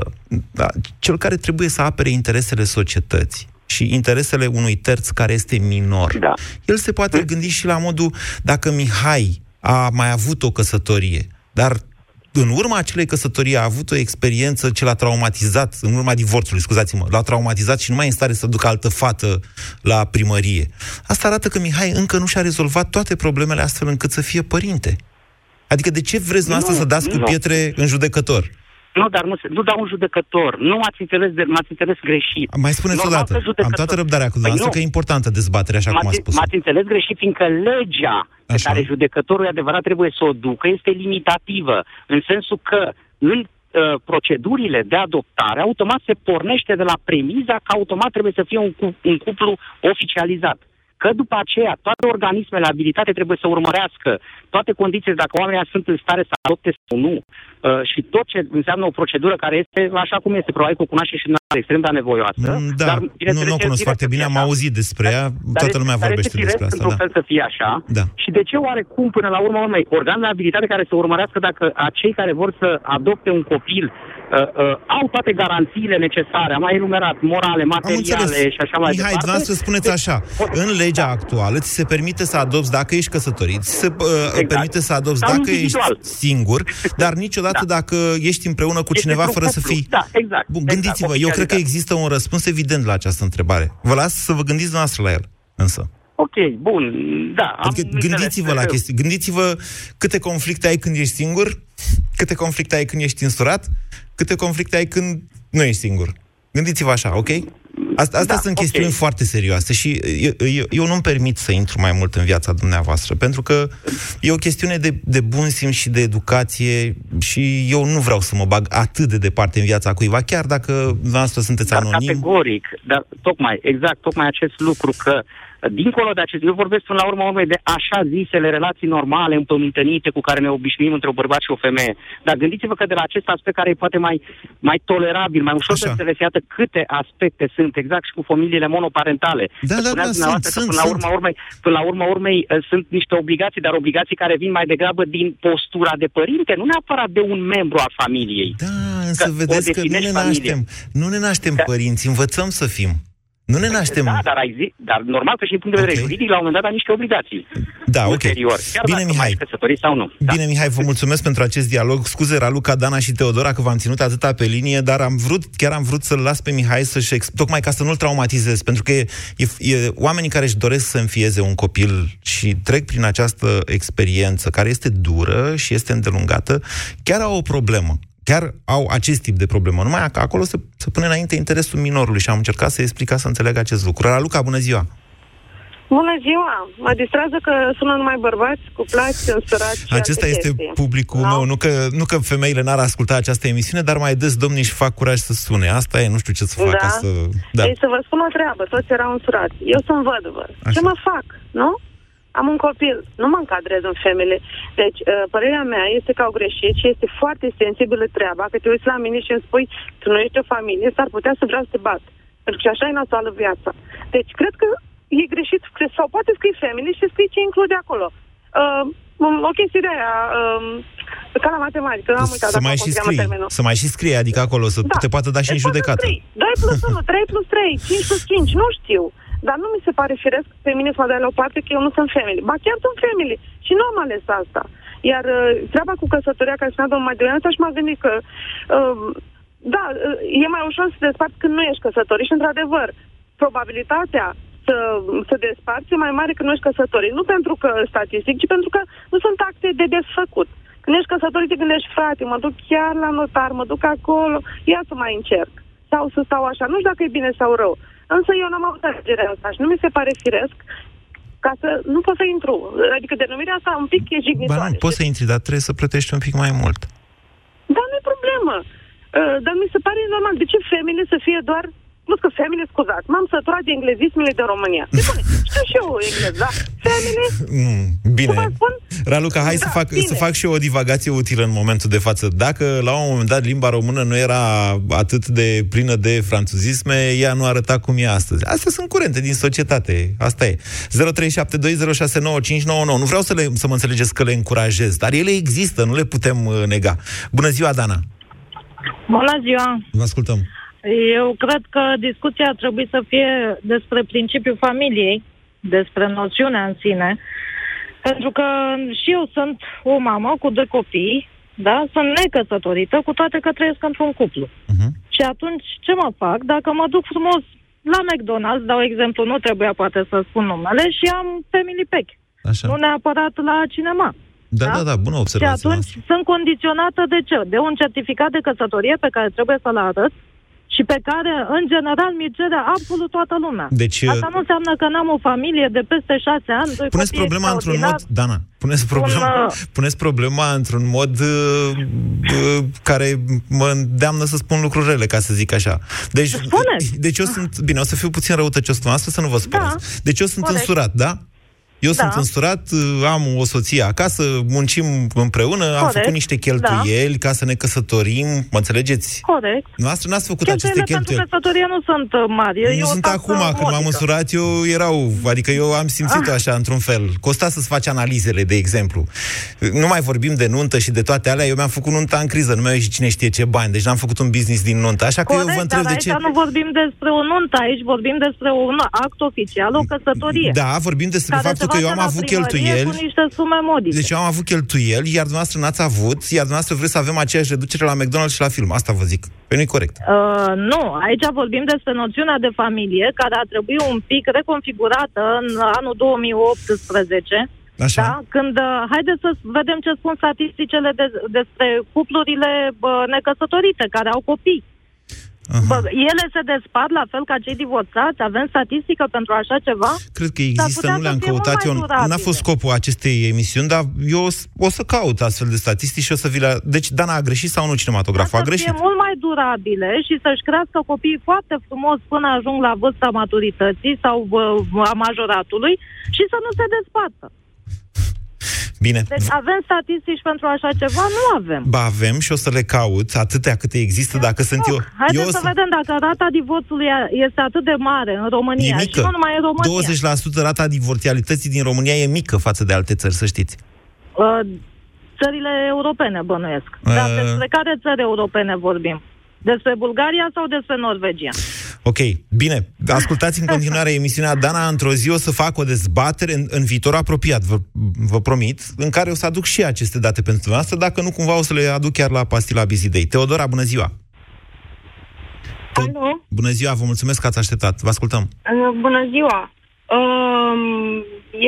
da, cel care trebuie să apere interesele societății și interesele unui terț care este minor, Da. el se poate gândi și la modul, dacă Mihai a mai avut o căsătorie, dar în urma acelei căsătorii a avut o experiență ce l-a traumatizat, în urma divorțului, scuzați-mă, l-a traumatizat și nu mai e în stare să ducă altă fată la primărie. Asta arată că Mihai încă nu și-a rezolvat toate problemele astfel încât să fie părinte. Adică de ce vreți noastră să dați cu nu. pietre în judecător? Nu, dar nu, se- nu dau un judecător. Nu m-ați înțeles, de, m-ați înțeles greșit. Mai spuneți Normal odată. că judecător- Am toată răbdarea cu dumneavoastră Păi că e importantă dezbaterea, așa cum a M-ați, spus. m-ați înțeles greșit, fiindcă legea pe Așa. care judecătorul e adevărat trebuie să o ducă este limitativă, în sensul că în uh, procedurile de adoptare, automat se pornește de la premiza că automat trebuie să fie un, cu- un cuplu oficializat. Că după aceea toate organismele abilitate trebuie să urmărească toate condițiile, dacă oamenii sunt în stare să adopte sau nu, uh, și tot ce înseamnă o procedură care este așa cum este, probabil că o cunoaște și dumneavoastră, extrem de anevoioasă. Mm, Da, dar, nu, bineînțeles, nu o cunosc este foarte bine, firesc am să fie auzit despre ea, dar toată este- lumea dar vorbește este firesc despre asta. într-un Da. fel să fie așa. Da. Și de ce oarecum, până la urmă, urmei, organele abilitate care să urmărească dacă acei care vor să adopte un copil uh, uh, au toate garanțiile necesare, am mai enumerat, morale, Am materiale înțeles. și așa mai Mihai, departe. dumneavoastră spuneți Deci, așa, în legea actuală ți se permite să adopți dacă ești căsătorit, ți se uh, permite să adopți Sau dacă individual. ești singur, dar niciodată (laughs) Da. dacă ești împreună cu Este cineva într-un fără să cuplu. fii... Da, exact. Bun, exact, gândiți-vă, eu cred că oficializat. există un răspuns evident la această întrebare. Vă las să vă gândiți noastră la el, însă. Ok, bun, da. am Adică înțeles. gândiți-vă la chestii. Gândiți-vă câte conflicte ai când ești singur, câte conflicte ai când ești însurat, câte conflicte ai când nu ești singur. Gândiți-vă așa, ok? Asta, astea Da, sunt ok. chestiuni foarte serioase și eu, eu, eu nu-mi permit să intru mai mult în viața dumneavoastră, pentru că e o chestiune de, de bun simț și de educație și eu nu vreau să mă bag atât de departe în viața cuiva, chiar dacă dumneavoastră sunteți Dar anonim. categoric, dar tocmai, exact, tocmai acest lucru că dincolo de acest, eu vorbesc până la urmă urmei de așa zisele relații normale, împământănite cu care ne obișnuim între un bărbat și o femeie. Dar gândiți-vă că de la acest aspect care e poate mai, mai tolerabil, mai ușor Așa. de înțeles, iată câte aspecte sunt, exact și cu familiile monoparentale. Da, da, Spuneați da, dumneavoastră sunt, că sunt, până la sunt. urma urmei, până la urma urmei uh, sunt niște obligații, dar obligații care vin mai degrabă din postura de părinte, nu neapărat de un membru al familiei. Da, însă Că o vedeți că nu definești ne familie. naștem. Nu ne naștem părinți, învățăm să fim. Nu ne naștem... Da, dar, ai zi, dar normal că și din punct de vedere Ok. juridic, la un moment dat, ai niște obligații. Da, ok. Ulterior, chiar Bine, dacă Mihai. mai ești căsătorit sau nu. Da. Bine, Mihai, vă mulțumesc pentru acest dialog. Scuze, Raluca, Dana și Teodora, că v-am ținut atâta pe linie, dar am vrut, chiar am vrut să-l las pe Mihai să-și... Ex... Tocmai ca să nu-l traumatizez, pentru că e, e, e, oamenii care își doresc să înfieze un copil și trec prin această experiență, care este dură și este îndelungată, chiar au o problemă. Chiar au acest tip de problemă. Numai că acolo se, se pune înainte interesul minorului și am încercat să explic ca să înțeleg acest lucru. Raluca, bună ziua! Bună ziua! Mă distrează că sună numai bărbați, cuplați, înstărați și Acesta alte este chestii. publicul Da? meu. Nu că, nu că femeile n-ar asculta această emisiune, dar mai des domnii își fac curaj să sune. Asta e, nu știu ce să fac ca Da? să... Da. Ei, să vă spun o treabă, toți erau însurați. Eu sunt văduvă. Așa. Ce mă fac, nu? Am un copil, nu mă încadrez în femele. Deci, uh, părerea mea este că au greșit și este foarte sensibilă treaba, că te uiți la mine și îmi spui, tu nu ești o familie, s-ar putea să vreau să te bat. Pentru că și așa e nasoală viața. Deci, cred că e greșit, cred- sau poate scrii family și scrii ce include acolo. Uh, o chestie de aia, uh, ca la matematică, am uitat Să acum mai cum și se cheamă scrie. termenul. Să mai și scrie, adică acolo, să te poată da și în Deci poate judecată. scrii 2 plus 1, 3 plus 3, 5 plus 5, nu știu. Dar nu mi se pare firesc pe mine să mă dai la o parte că eu nu sunt family. Ba chiar sunt family și nu am ales asta. Iar uh, treaba cu căsătoria, care spunea domnul mai devreme, și m-a gândit că uh, da, uh, e mai ușor să te desparți când nu ești căsătorit și într-adevăr, probabilitatea să, să desparți e mai mare când nu ești căsătorit. Nu pentru că statistic, ci pentru că nu sunt acte de desfăcut. Când ești căsătorit, te gândești, frate, mă duc chiar la notar, mă duc acolo, ia să mai încerc. Sau să stau așa. Nu știu dacă e bine sau rău. Însă eu n-am avut alegerea asta și nu mi se pare firesc ca să nu pot să intru. Adică denumirea asta un pic e Ba jignitoare. nu, poți să intri, dar trebuie să plătești un pic mai mult. Da, nu e problemă. Uh, dar mi se pare normal. De ce femeile să fie doar... Nu că femeile, scuzați, m-am săturat de englezismele de România. De bune, știu și eu englez, da? (laughs) Femeile, Mm, bine. Să vă spun? Raluca, hai Da, să, fac, bine. să fac și eu o divagație utilă în momentul de față. Dacă la un moment dat limba română nu era atât de plină de franțuzisme, ea nu arăta cum e astăzi. Astea sunt curente din societate. Asta e. 0372069599. Nu vreau să, le, să mă înțelegeți că le încurajez, dar ele există, nu le putem uh, nega. Bună ziua, Dana! Bună ziua! Vă ascultăm. Eu cred că discuția ar trebui să fie despre principiul familiei, despre noțiunea în sine. Pentru că și eu sunt o mamă cu doi copii, da? Sunt necăsătorită, cu toate că trăiesc într-un cuplu. Mhm. Și atunci ce mă fac? Dacă mă duc frumos la McDonald's, dau exemplu, nu trebuia poate să spun numele, și am family pack. Așa. Nu neapărat la cinema. Da, da, da, bună Și observație. atunci sunt condiționată de ce? De un certificat de căsătorie pe care trebuie să-l arăt și pe care, în general, mi cere absolut toată lumea. Deci, Asta nu înseamnă că n-am o familie de peste șase ani, doi Puneți copii problema într-un mod, extraordinari. Dana, puneți problema, Un, uh, puneți problema într-un mod uh, uh, care mă îndeamnă să spun lucruri rele, ca să zic așa. Deci, Spuneți. deci eu sunt, bine, o să fiu puțin răutăcios cu noastră, să nu vă spărați. Deci eu sunt corect. însurat, da? Eu Da. sunt însurat, uh, am o soție acasă, muncim împreună, am Corect. făcut niște cheltuieli ca să ne căsătorim, mă înțelegeți? Corect. Noastră n-ați făcut aceste Cheltuielile pentru cheltuieli. căsătorie nu sunt uh, mari. E Nu o sunt taxă acum, când m-am modică. măsurat, eu erau, adică eu am simțit-o Ah. așa, într-un fel. Costa să-ți faci analizele, de exemplu. Nu mai vorbim de nuntă și de toate alea, eu mi-am făcut nunta în criză, nu mai și cine știe ce bani, deci n-am făcut un business din nuntă. Așa că eu Corect, vă întreb dar de aici ce... nu vorbim despre o nuntă, aici vorbim despre un act oficial, o căsătorie. Da, vorbim despre care faptul se că eu face am la avut primărie cheltuieli. Cu niște sume modice. Deci eu am avut cheltuieli, iar dumneavoastră n-ați avut, iar dumneavoastră vreți să avem aceeași reducere la McDonald's și la film. Asta vă zic. Păi nu-i corect. Uh, nu, aici vorbim despre noțiunea de familie care a trebuit un pic reconfigurată în anul 2018. Așa. Da? Când, uh, haideți să vedem ce spun statisticile de, despre cuplurile bă, necăsătorite care au copii. Bă, ele se despart la fel ca cei divorțați? Avem statistică pentru așa ceva? Cred că S-ar există, putea nu să le-am fie mult căutat mai eu. durabile. N-a fost scopul acestei emisiuni, dar eu o să- o să caut astfel de statistici și o să vi le... Deci, Dana a greșit sau nu cinematograful? A să greșit. fie mult mai durabile și să-și crească copiii foarte frumos până ajung la vârsta maturității sau bă, a majoratului și să nu se despartă. Bine. Deci avem statistici pentru așa ceva? Nu avem. Ba avem și o să le caut atâtea câte există dacă sunt eu. Haideți eu să sunt- vedem dacă rata divorțului este atât de mare în România E și mică. nu numai în România. 20% rata divorțialității din România e mică față de alte țări, să știți. Uh, țările europene bănuiesc. Dar Uh. despre care țări europene vorbim? Despre Bulgaria sau despre Norvegia? Ok, bine. Ascultați în continuare emisiunea Dana. Într-o zi o să fac o dezbatere în, în viitor apropiat, vă, vă promit, în care o să aduc și aceste date pentru dumneavoastră, dacă nu cumva o să le aduc chiar la pastila Bizidei. Teodora, bună ziua! Alo? Bună ziua, vă mulțumesc că ați așteptat. Vă ascultăm. Uh, Bună ziua! Um,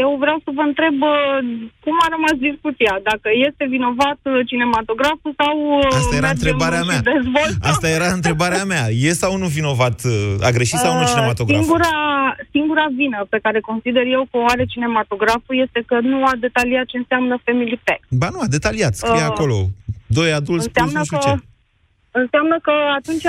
Eu vreau să vă întreb uh, cum a rămas discuția, dacă este vinovat uh, cinematograful sau uh, Asta era mergem întrebarea și mea. dezvoltăm? Asta era întrebarea mea. E sau nu vinovat? A greșit sau nu Uh, cinematograful? Singura, singura vină pe care consider eu că o are cinematograful este că nu a detaliat ce înseamnă family pack. Ba nu, a detaliat. Scrie Uh, acolo. Doi adulți plus Înseamnă nu știu că, ce. Înseamnă că atunci,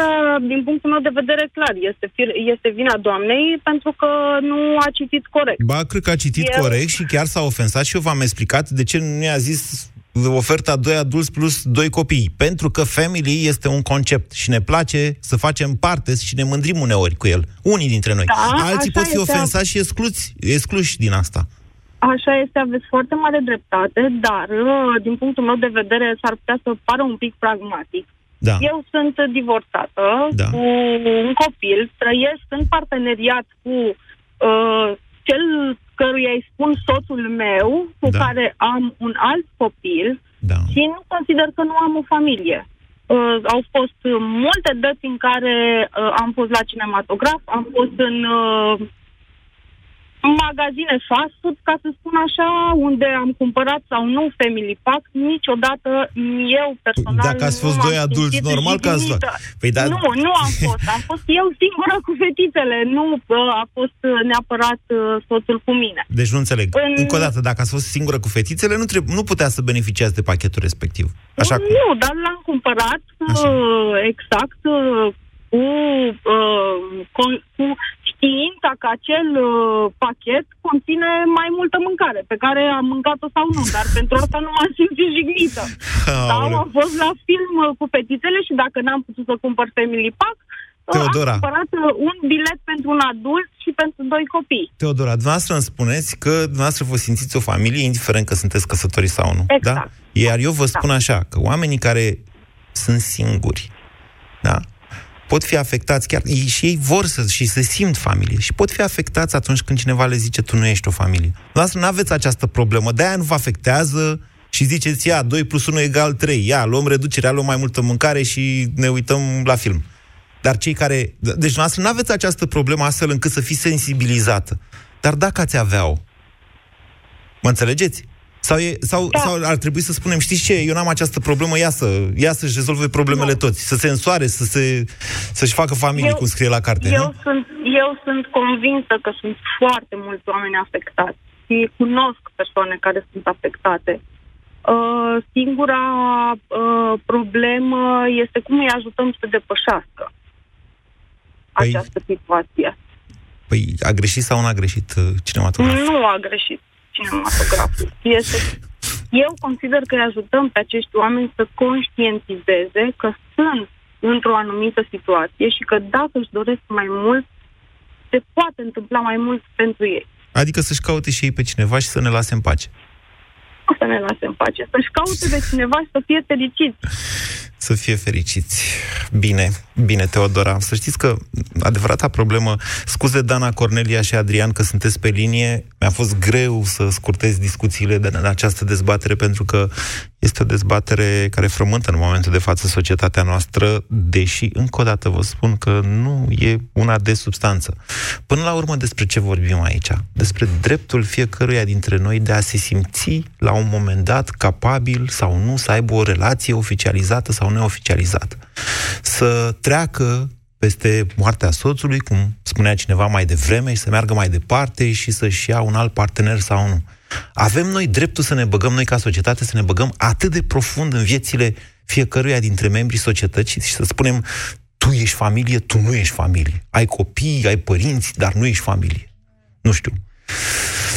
din punctul meu de vedere, clar, este, fir- este vina doamnei pentru că nu a citit corect. Ba, cred că a citit Eu- corect și chiar s-a ofensat și eu v-am explicat de ce nu i-a zis oferta doi adulți plus doi copii. Pentru că family este un concept și ne place să facem parte și ne mândrim uneori cu el. Unii dintre noi. Da, Alții așa pot fi este. ofensați și excluți, excluși din asta. Așa este, aveți foarte mare dreptate, dar, uh, din punctul meu de vedere, s-ar putea să pară un pic pragmatic. Da. Eu sunt divorțată Da. cu un copil, trăiesc în parteneriat cu uh, cel căruia îi spun soțul meu, cu Da. care am un alt copil da. și nu consider că nu am o familie. Uh, au fost uh, multe dăți în care uh, am fost la cinematograf, am fost în uh, în magazine fast food, ca să spun așa, unde am cumpărat sau nu Family Pack, niciodată eu personal Dacă ați fost nu m-am doi adulți, simțit normal că ați luat. jignită. Păi da- Nu, nu am fost. Am fost eu singură cu fetițele. Nu uh, a fost uh, neapărat uh, soțul cu mine. Deci nu înțeleg. În- Încă o dată, dacă ați fost singură cu fetițele, nu, treb- nu putea să beneficiați de pachetul respectiv. Așa cum. Nu, dar l-am cumpărat uh, exact uh, cu, uh, con- cu știința că acel uh, pachet conține mai multă mâncare, pe care am mâncat-o sau nu, dar pentru asta nu m-am simțit jignită. (laughs) Sau Aoleu. am fost la film uh, cu fetițele și dacă n-am putut să cumpăr Family Pack, uh, Teodora. am cumpărat uh, un bilet pentru un adult și pentru doi copii. Teodora, dumneavoastră îmi spuneți că dumneavoastră vă simțiți o familie, indiferent că sunteți căsătoriți sau nu. Exact. Da? Iar eu vă spun așa, că oamenii care sunt singuri, da? Pot fi afectați chiar, ei, și ei vor să și se simt familie și pot fi afectați atunci când cineva le zice tu nu ești o familie. Lasă, nu aveți această problemă, de-aia nu vă afectează și ziceți, ia, 2 plus 1 egal 3, ia, luăm reducerea, luăm mai multă mâncare și ne uităm la film. Dar cei care... Deci, noastră nu aveți această problemă astfel încât să fiți sensibilizată. Dar dacă ați avea-o, mă înțelegeți? Sau, e, sau, da. sau ar trebui să spunem, știți ce, eu n-am această problemă, ia, să, ia să-și rezolve problemele no. toți, să se însoare, să se, să-și facă familie, eu, cum scrie la carte. Eu sunt, eu sunt convinsă că sunt foarte mulți oameni afectați și cunosc persoane care sunt afectate. Uh, singura uh, problemă este cum îi ajutăm să depășească păi, această situație. Păi a greșit sau nu a greșit uh, cinematograful? Nu a greșit cinematograful. Este, eu consider că îi ajutăm pe acești oameni să conștientizeze că sunt într-o anumită situație și că dacă își doresc mai mult, se poate întâmpla mai mult pentru ei. Adică să-și caute și ei pe cineva și să ne lase în pace. Să ne lase în pace. Să-și caute pe cineva și să fie fericiți. Să fie fericiți. Bine, bine, Teodora. Să știți că adevărata problemă, scuze Dana, Cornelia și Adrian că sunteți pe linie, mi-a fost greu să scurtez discuțiile de această dezbatere pentru că este o dezbatere care frământă în momentul de față societatea noastră, deși, încă o dată vă spun că nu e una de substanță. Până la urmă, despre ce vorbim aici? Despre dreptul fiecăruia dintre noi de a se simți la un moment dat capabil sau nu să aibă o relație oficializată sau neoficializată. Să treacă peste moartea soțului, cum spunea cineva mai devreme, și să meargă mai departe și să-și ia un alt partener sau nu. Avem noi dreptul să ne băgăm, noi ca societate, să ne băgăm atât de profund în viețile fiecăruia dintre membrii societății și să spunem, tu ești familie, tu nu ești familie. Ai copii, ai părinți, dar nu ești familie. Nu știu.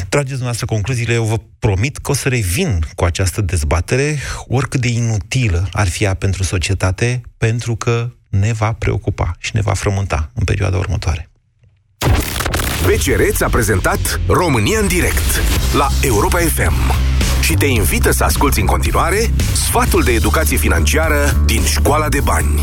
Trageți dumneavoastră concluziile, eu vă promit că o să revin cu această dezbatere, oricât de inutilă ar fi ea pentru societate, pentru că ne va preocupa și ne va frământa în perioada următoare. BCR a prezentat România în direct la Europa FM și te invită să asculti în continuare sfatul de educație financiară din Școala de Bani.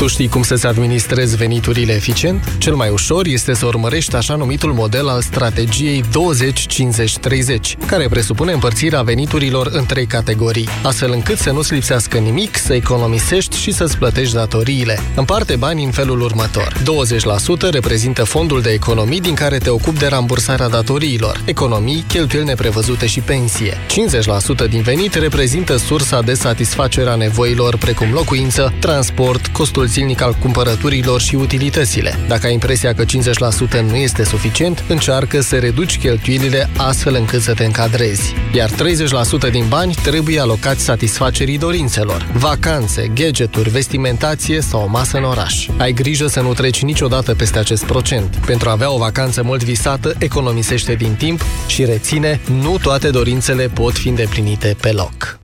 Tu știi cum să-ți administrezi veniturile eficient? Cel mai ușor este să urmărești așa numitul model al strategiei 20-50-30, care presupune împărțirea veniturilor în trei categorii, astfel încât să nu-ți lipsească nimic, să economisești și să-ți plătești datoriile. Împarte banii în felul următor. 20% reprezintă fondul de economii din care te ocupi de rambursarea datoriilor, economii, cheltuieli neprevăzute și pensie. 50% din venit reprezintă sursa de satisfacere a nevoilor precum locuință, transport, costul zilnic al cumpărăturilor și utilitățile. Dacă ai impresia că 50% nu este suficient, încearcă să reduci cheltuielile astfel încât să te încadrezi. Iar 30% din bani trebuie alocați satisfacerii dorințelor. Vacanțe, gadgeturi, vestimentație sau o masă în oraș. Ai grijă să nu treci niciodată peste acest procent. Pentru a avea o vacanță mult visată, economisește din timp și reține, nu toate dorințele pot fi îndeplinite pe loc.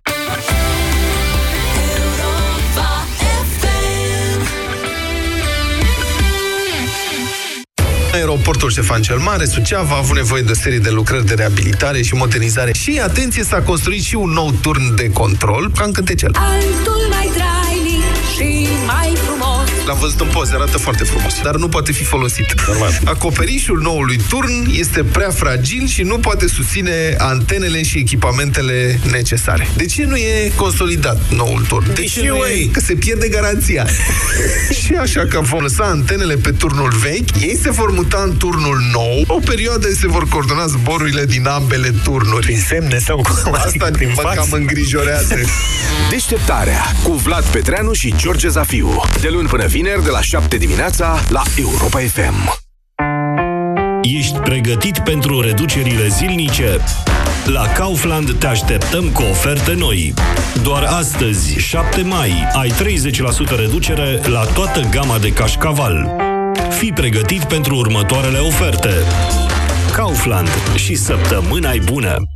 Aeroportul Ștefan cel Mare, Suceava, a avut nevoie de o serie de lucrări de reabilitare și modernizare. Și, atenție, s-a construit și un nou turn de control, ca în cântecel. Altul mai trainic și mai frumos L-am văzut în poze, arată foarte frumos, dar nu poate fi folosit. Normal. Acoperișul noului turn este prea fragil și nu poate susține antenele și echipamentele necesare. De ce nu e consolidat noul turn? De ce nu e? Că se pierde garanția. (laughs) și așa că vom lăsa antenele pe turnul vechi, ei se vor muta în turnul nou, o perioadă se vor coordona zborurile din ambele turnuri. Prin semne sau cum? Asta din mă cam îngrijorează. Deșteptarea cu Vlad Petreanu și George Zafiu. De luni până vineri de la 7 dimineața la Europa FM. Ești pregătit pentru reducerile zilnice? La Kaufland te așteptăm cu oferte noi. Doar astăzi, 7 mai, ai 30% reducere la toată gama de cașcaval. Fii pregătit pentru următoarele oferte. Kaufland și săptămâna bună!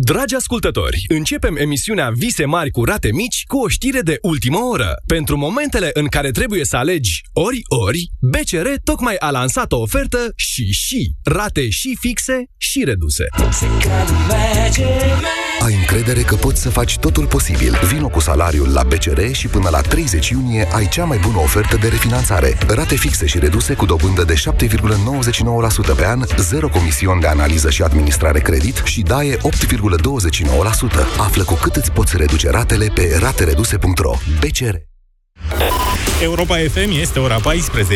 Dragi ascultători, începem emisiunea Vise mari cu rate mici cu o știre de ultimă oră. Pentru momentele în care trebuie să alegi ori-ori, BCR tocmai a lansat o ofertă și și rate și fixe și reduse. Ai încredere că poți să faci totul posibil. Vino cu salariul la BCR și până la 30 iunie ai cea mai bună ofertă de refinanțare. Rate fixe și reduse cu dobândă de 7,99% pe an, zero comision de analiză și administrare credit și daie 8,29%. Află cu cât îți poți reduce ratele pe ratereduse.ro. BCR Europa FM este ora 14.